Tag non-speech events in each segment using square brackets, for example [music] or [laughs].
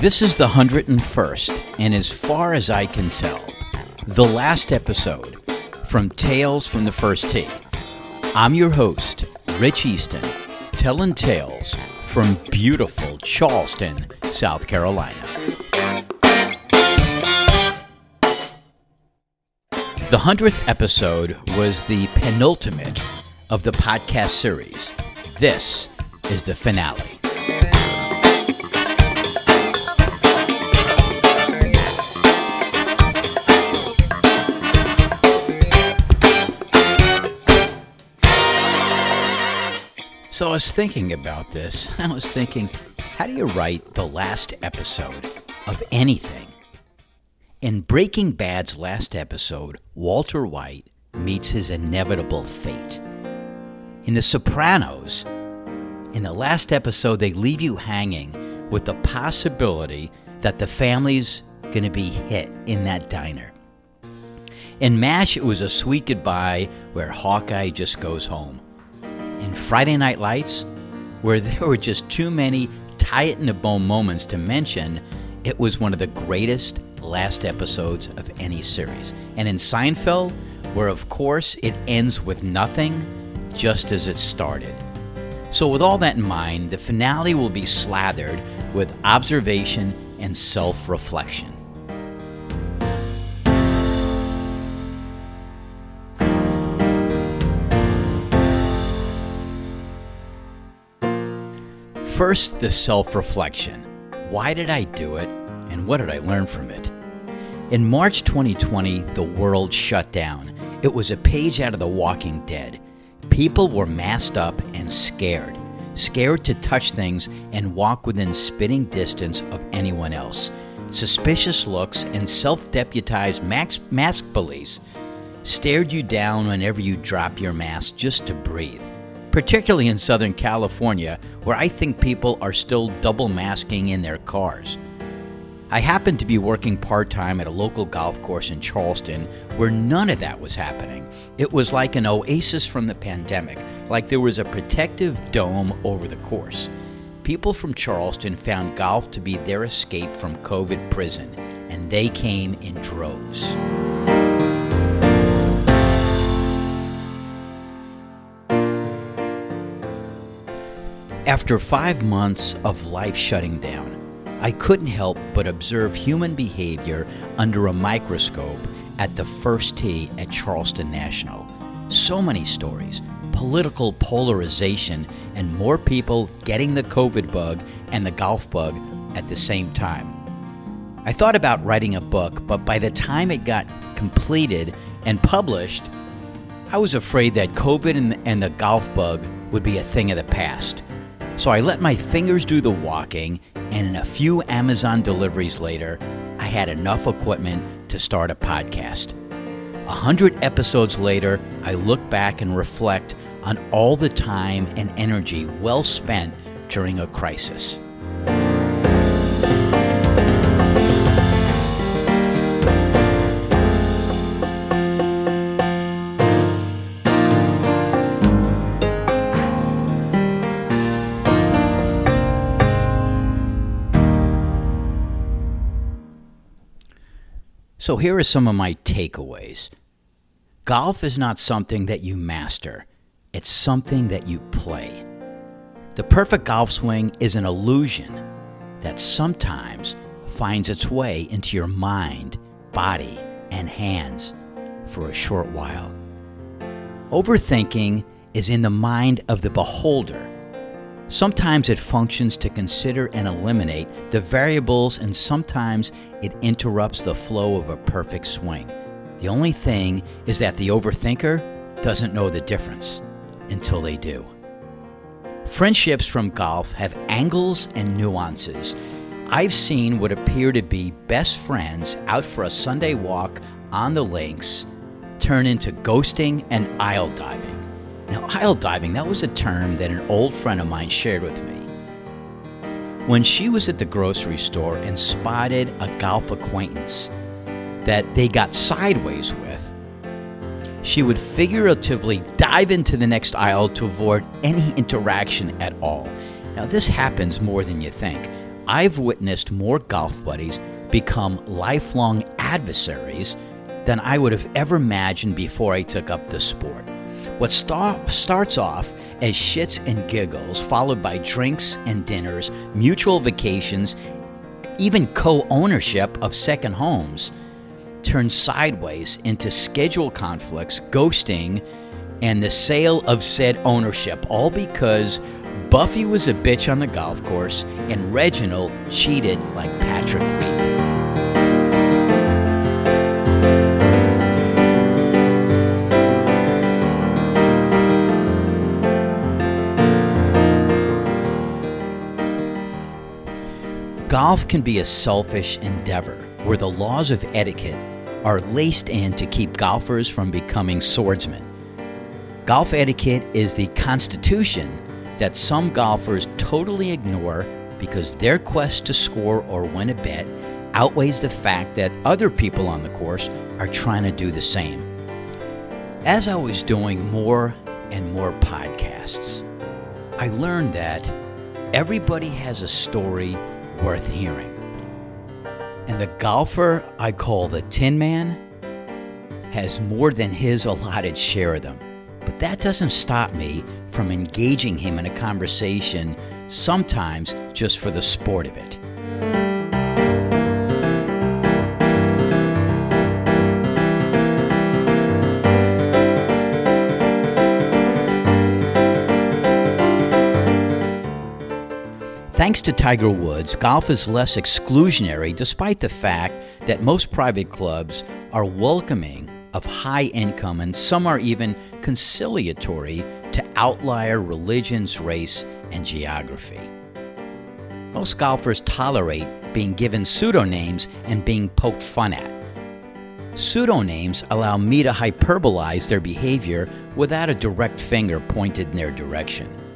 This is the 101st, and as far as I can tell, the last episode from Tales from the First Tee. I'm your host, Rich Easton, telling tales from beautiful Charleston, South Carolina. The 100th episode was the penultimate of the podcast series. This is the finale. So I was thinking about this. [laughs] I was thinking, how do you write the last episode of anything? In Breaking Bad's last episode, Walter White meets his inevitable fate. In The Sopranos, in the last episode, they leave you hanging with the possibility that the family's going to be hit in that diner. In MASH, it was a sweet goodbye where Hawkeye just goes home in Friday Night Lights, where [laughs] there were just too many tie it in the bone moments to mention, it was one of the greatest last episodes of any series. And in Seinfeld, where of course it ends with nothing, just as it started. So, with all that in mind, the finale will be slathered with observation and self reflection. First, the self reflection. Why did I do it, and what did I learn from it? In March 2020, the world shut down. It was a page out of The Walking Dead. People were masked up and scared, scared to touch things and walk within spitting distance of anyone else. Suspicious looks and self deputized mask police stared you down whenever you drop your mask just to breathe particularly in Southern California, where I think people are still double masking in their cars. I happened to be working part time at a local golf course in Charleston where none of that was happening. It was like an oasis from the pandemic, like there was a protective dome over the course. People from Charleston found golf to be their escape from COVID prison, and they came in droves. After five months of life shutting down, I couldn't help but observe human behavior under a microscope at the first tee at Charleston National. So many stories, political polarization, and more people getting the COVID bug and the golf bug at the same time. I thought about writing a book, but by the time it got completed and published, I was afraid that COVID and, the golf bug would be a thing of the past. So I let my fingers do the walking, and in a few Amazon deliveries later, I had enough equipment to start a podcast. A hundred episodes later, I look back and reflect on all the time and energy well spent during a crisis. So here are some of my takeaways. Golf is not something that you master, it's something that you play. The perfect golf swing is an illusion that sometimes finds its way into your mind, body, and hands for a short while. Overthinking is in the mind of the beholder Sometimes it functions to consider and eliminate the variables, and sometimes it interrupts the flow of a perfect swing. The only thing is that the overthinker doesn't know the difference until they do. Friendships from golf have angles and nuances. I've seen what appear to be best friends out for a Sunday walk on the links turn into ghosting and aisle diving. Now, aisle diving, that was a term that an old friend of mine shared with me. When she was at the grocery store and spotted a golf acquaintance that they got sideways with, she would figuratively dive into the next aisle to avoid any interaction at all. Now, this happens more than you think. I've witnessed more golf buddies become lifelong adversaries than I would have ever imagined before I took up the sport. What star- starts off as shits and giggles, followed by drinks and dinners, mutual vacations, even co ownership of second homes, turns sideways into schedule conflicts, ghosting, and the sale of said ownership, all because Buffy was a bitch on the golf course and Reginald cheated like Patrick Reed. Golf can be a selfish endeavor where the laws of etiquette are laced in to keep golfers from becoming swordsmen. Golf etiquette is the constitution that some golfers totally ignore because their quest to score or win a bet outweighs the fact that other people on the course are trying to do the same. As I was doing more and more podcasts, I learned that everybody has a story worth hearing. And the golfer I call the Tin Man has more than his allotted share of them. But that doesn't stop me from engaging him in a conversation, sometimes just for the sport of it. Thanks to Tiger Woods, golf is less exclusionary despite the fact that most private clubs are welcoming of high income and some are even conciliatory to outlier religions, race, and geography. Most golfers tolerate being given pseudonames and being poked fun at. Pseudonames allow me to hyperbolize their behavior without a direct finger pointed in their direction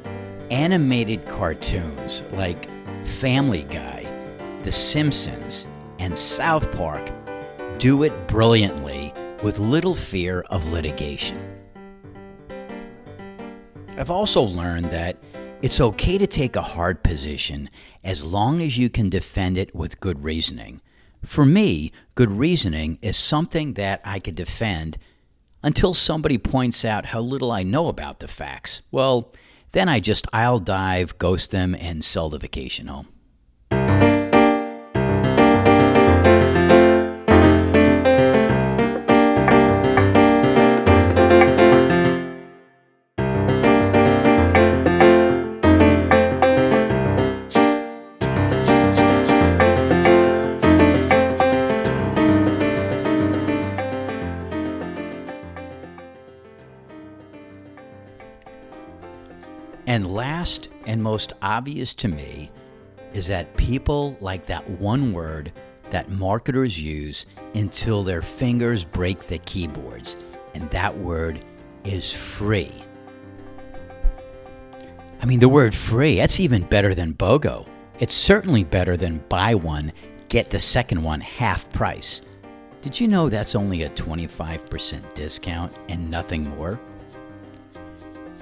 animated cartoons like Family Guy, The Simpsons, and South Park do it brilliantly with little fear of litigation. I've also learned that it's okay to take a hard position as long as you can defend it with good reasoning. For me, good reasoning is something that I could defend until somebody points out how little I know about the facts. Well, then I just I'll dive, ghost them, and sell the vacation home. And most obvious to me is that people like that one word that marketers use until their fingers break the keyboards, and that word is free. I mean, the word free, that's even better than BOGO. It's certainly better than buy one, get the second one half price. Did you know that's only a 25% discount and nothing more?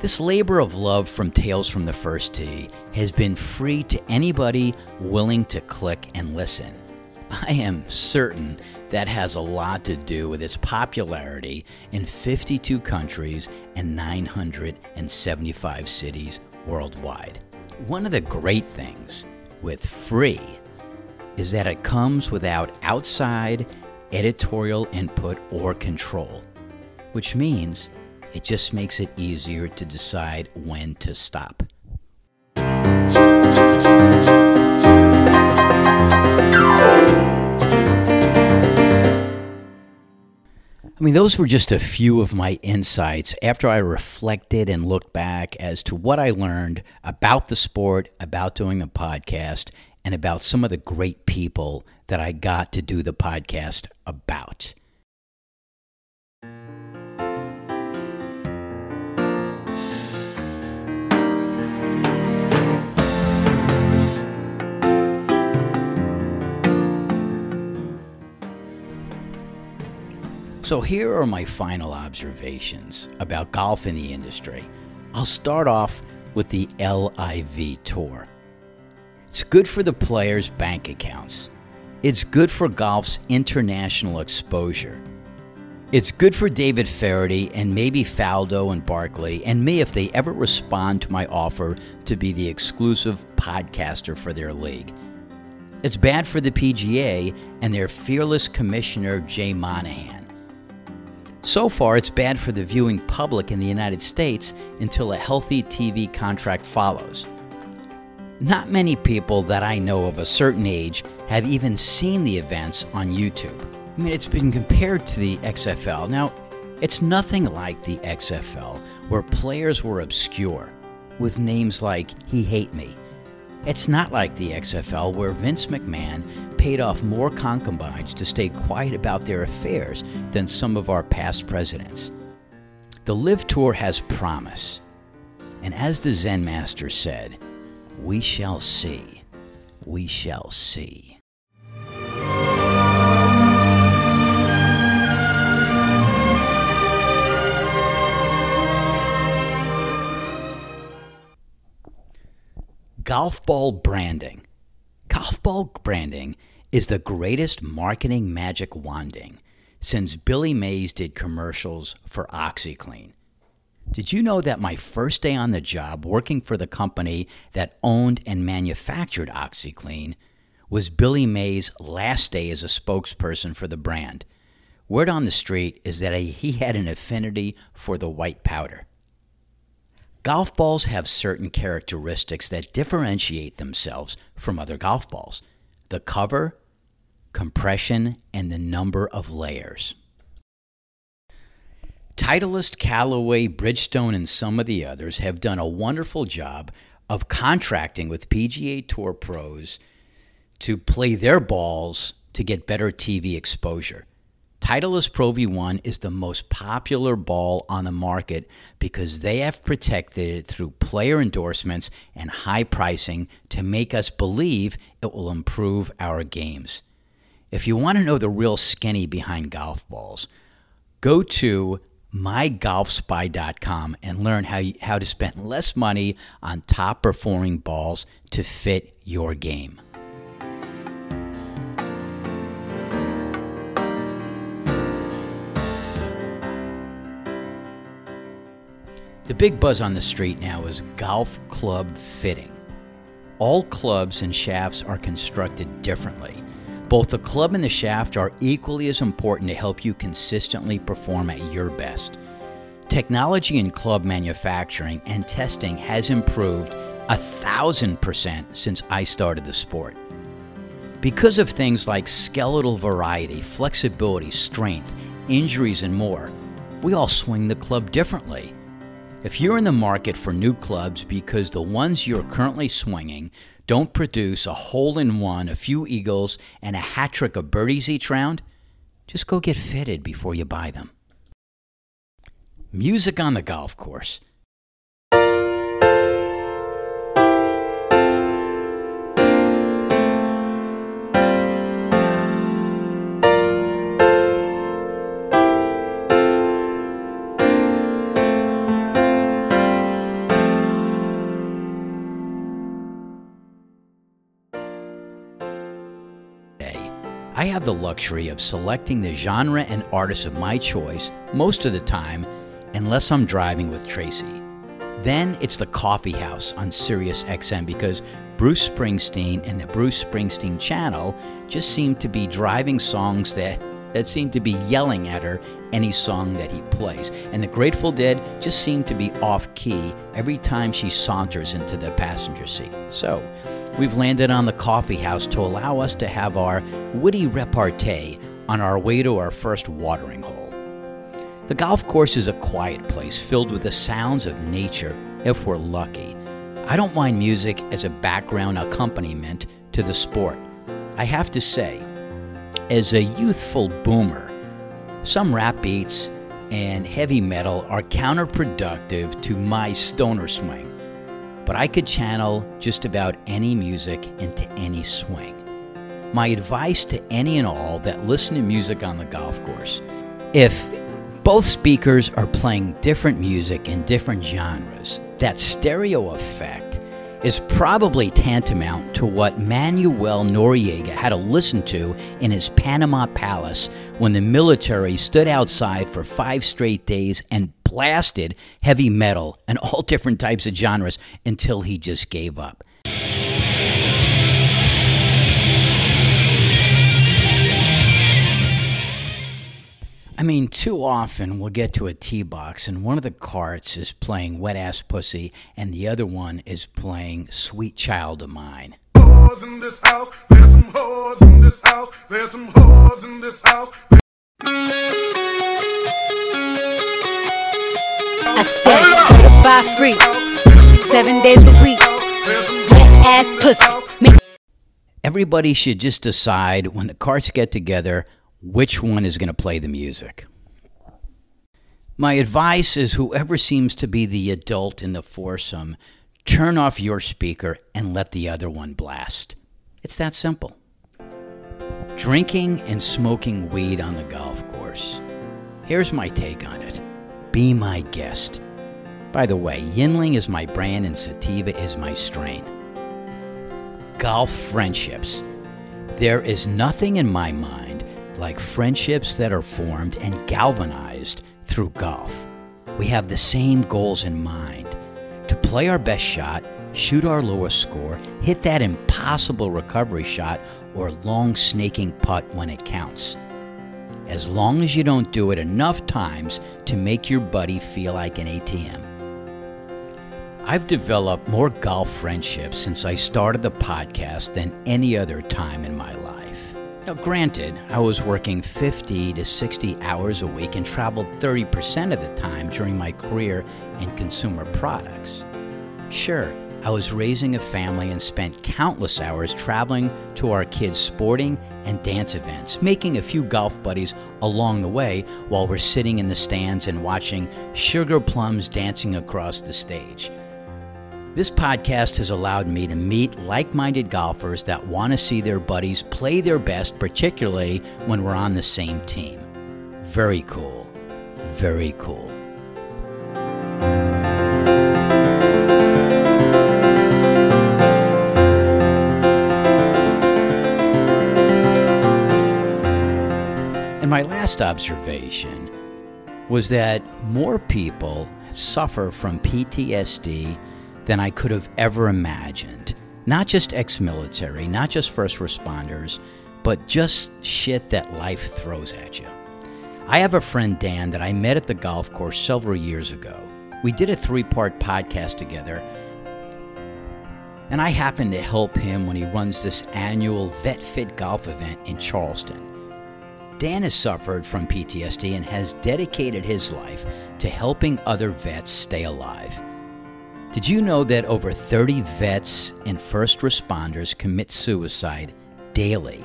This labor of love from Tales from the First Tee has been free to anybody willing to click and listen. I am certain that has a lot to do with its popularity in 52 countries and 975 cities worldwide. One of the great things with free is that it comes without outside editorial input or control, which means it just makes it easier to decide when to stop. I mean, those were just a few of my insights after I reflected and looked back as to what I learned about the sport, about doing the podcast, and about some of the great people that I got to do the podcast about. So, here are my final observations about golf in the industry. I'll start off with the LIV Tour. It's good for the players' bank accounts. It's good for golf's international exposure. It's good for David Feherty and maybe Faldo and Barkley and me if they ever respond to my offer to be the exclusive podcaster for their league. It's bad for the PGA and their fearless commissioner, Jay Monahan. So far, it's bad for the viewing public in the United States until a healthy TV contract follows. Not many people that I know of a certain age have even seen the events on YouTube. I mean, it's been compared to the XFL. Now, it's nothing like the XFL, where players were obscure, with names like He Hate Me. It's not like the XFL, where Vince McMahon paid off more concubines to stay quiet about their affairs than some of our past presidents. The LIV Tour has promise. And as the Zen Master said, we shall see. We shall see. Golf ball branding. Golf ball branding is the greatest marketing magic wanding since Billy Mays did commercials for OxiClean. Did you know that my first day on the job working for the company that owned and manufactured OxiClean was Billy Mays' last day as a spokesperson for the brand? Word on the street is that he had an affinity for the white powder. Golf balls have certain characteristics that differentiate themselves from other golf balls the cover, compression, and the number of layers. Titleist, Callaway, Bridgestone, and some of the others have done a wonderful job of contracting with PGA Tour pros to play their balls to get better TV exposure. Titleist Pro V1 is the most popular ball on the market because they have protected it through player endorsements and high pricing to make us believe it will improve our games. If you want to know the real skinny behind golf balls, go to mygolfspy.com and learn how, you, how to spend less money on top performing balls to fit your game. The big buzz on the street now is golf club fitting. All clubs and shafts are constructed differently. Both the club and the shaft are equally as important to help you consistently perform at your best. Technology in club manufacturing and testing has improved a thousand percent since I started the sport. Because of things like skeletal variety, flexibility, strength, injuries, and more, we all swing the club differently. If you're in the market for new clubs because the ones you're currently swinging don't produce a hole in one, a few eagles, and a hat trick of birdies each round, just go get fitted before you buy them. Music on the golf course. I have the luxury of selecting the genre and artist of my choice most of the time, unless I'm driving with Tracy. Then it's the Coffee House on Sirius XM because Bruce Springsteen and the Bruce Springsteen channel just seem to be driving songs that that seem to be yelling at her any song that he plays. And the Grateful Dead just seem to be off key every time she saunters into the passenger seat. So, we've landed on the coffee house to allow us to have our witty repartee on our way to our first watering hole. The golf course is a quiet place filled with the sounds of nature if we're lucky. I don't mind music as a background accompaniment to the sport. I have to say, as a youthful boomer, some rap beats and heavy metal are counterproductive to my stoner swing but I could channel just about any music into any swing. My advice to any and all that listen to music on the golf course if both speakers are playing different music in different genres, that stereo effect is probably tantamount to what Manuel Noriega had to listen to in his Panama Palace when the military stood outside for five straight days and blasted heavy metal and all [laughs] different types of genres until he just gave up. I mean, too often we'll get to a tee box and one of the carts is playing Wet Ass Pussy and the other one is playing Sweet Child of Mine. in this house. There's some whores in this house. There's some whores in this house. I said certified free, seven days a week. Wet ass pussy. Everybody should just decide when the carts get together which one is going to play the music. My advice is whoever seems to be the adult in the foursome, turn off your speaker and let the other one blast. It's that simple. Drinking and smoking weed on the golf course. Here's my take on it Be my guest. By the way, Yuengling is my brand and Sativa is my strain. Golf friendships. There is nothing in my mind like friendships that are formed and galvanized through golf. We have the same goals in mind to play our best shot, shoot our lowest score, hit that impossible recovery shot, or long snaking putt when it counts. As long as you don't do it enough times to make your buddy feel like an ATM. I've developed more golf friendships since I started the podcast than any other time in my life. Now, granted, I was working 50 to 60 hours a week and traveled 30% of the time during my career in consumer products. Sure, I was raising a family and spent countless hours traveling to our kids' sporting and dance events, making a few golf buddies along the way while we're sitting in the stands and watching sugar plums dancing across the stage. This podcast has allowed me to meet like minded golfers that want to see their buddies play their best, particularly when we're on the same team. Very cool. Very cool. And my last observation was that more people suffer from PTSD than I could have ever imagined. Not just ex military, not just first responders, but just shit that life throws at you. I have a friend, Dan, that I met at the golf course several years ago. We did a three part podcast together, and I happen to help him when he runs this annual Vet Fit golf event in Charleston. Dan has suffered from PTSD and has dedicated his life to helping other vets stay alive. Did you know that over 30 vets and first responders commit suicide daily?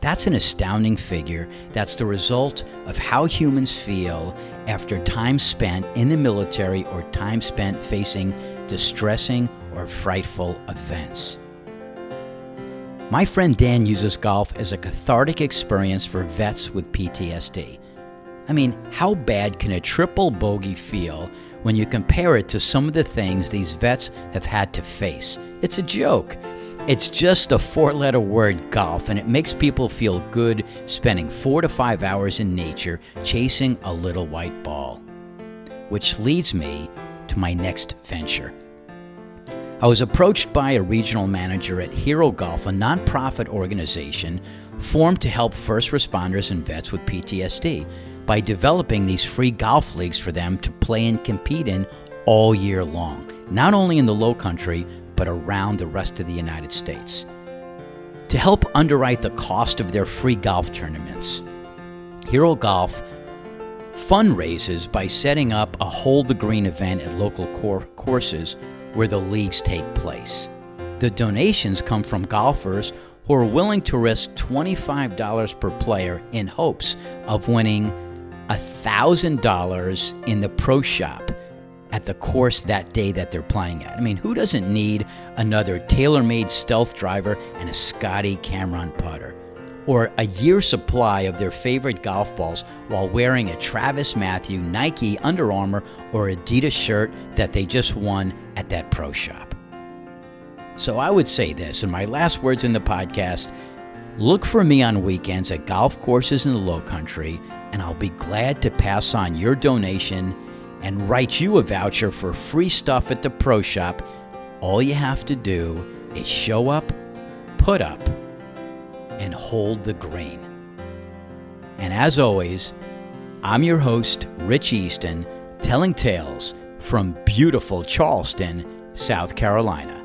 That's an astounding figure. That's the result of how humans feel after time spent in the military or time spent facing distressing or frightful events. My friend Dan uses golf as a cathartic experience for vets with PTSD. I mean, how bad can a triple bogey feel when you compare it to some of the things these vets have had to face. It's a joke. It's just a four letter word, golf, and it makes people feel good spending four to five hours in nature chasing a little white ball. Which leads me to my next venture. I was approached by a regional manager at Hero Golf, a nonprofit organization formed to help first responders and vets with PTSD by developing these free golf leagues for them to play and compete in all year long, not only in the low country, but around the rest of the United States. To help underwrite the cost of their free golf tournaments, Hero Golf fundraises by setting up a Hold the Green event at local cor- courses where the leagues take place. The donations come from golfers who are willing to risk $25 per player in hopes of winning $1,000 in the pro shop at the course that day that they're playing at. I mean, who doesn't need another TaylorMade stealth driver and a Scotty Cameron putter? Or a year supply of their favorite golf balls while wearing a Travis Mathew, Nike, Under Armour, or Adidas shirt that they just won at that pro shop. So I would say this, and my last words in the podcast look for me on weekends at golf courses in the low country, and I'll be glad to pass on your donation and write you a voucher for free stuff at the pro shop. All you have to do is show up, put up, and hold the green. And as always, I'm your host, Rich Easton, telling tales from beautiful Charleston, South Carolina.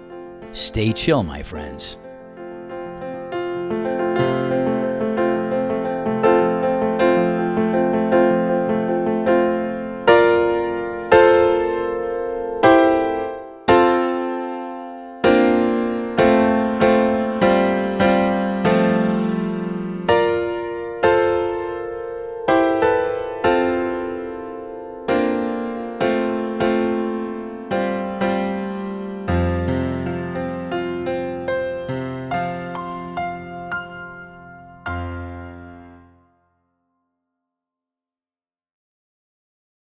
Stay chill, my friends.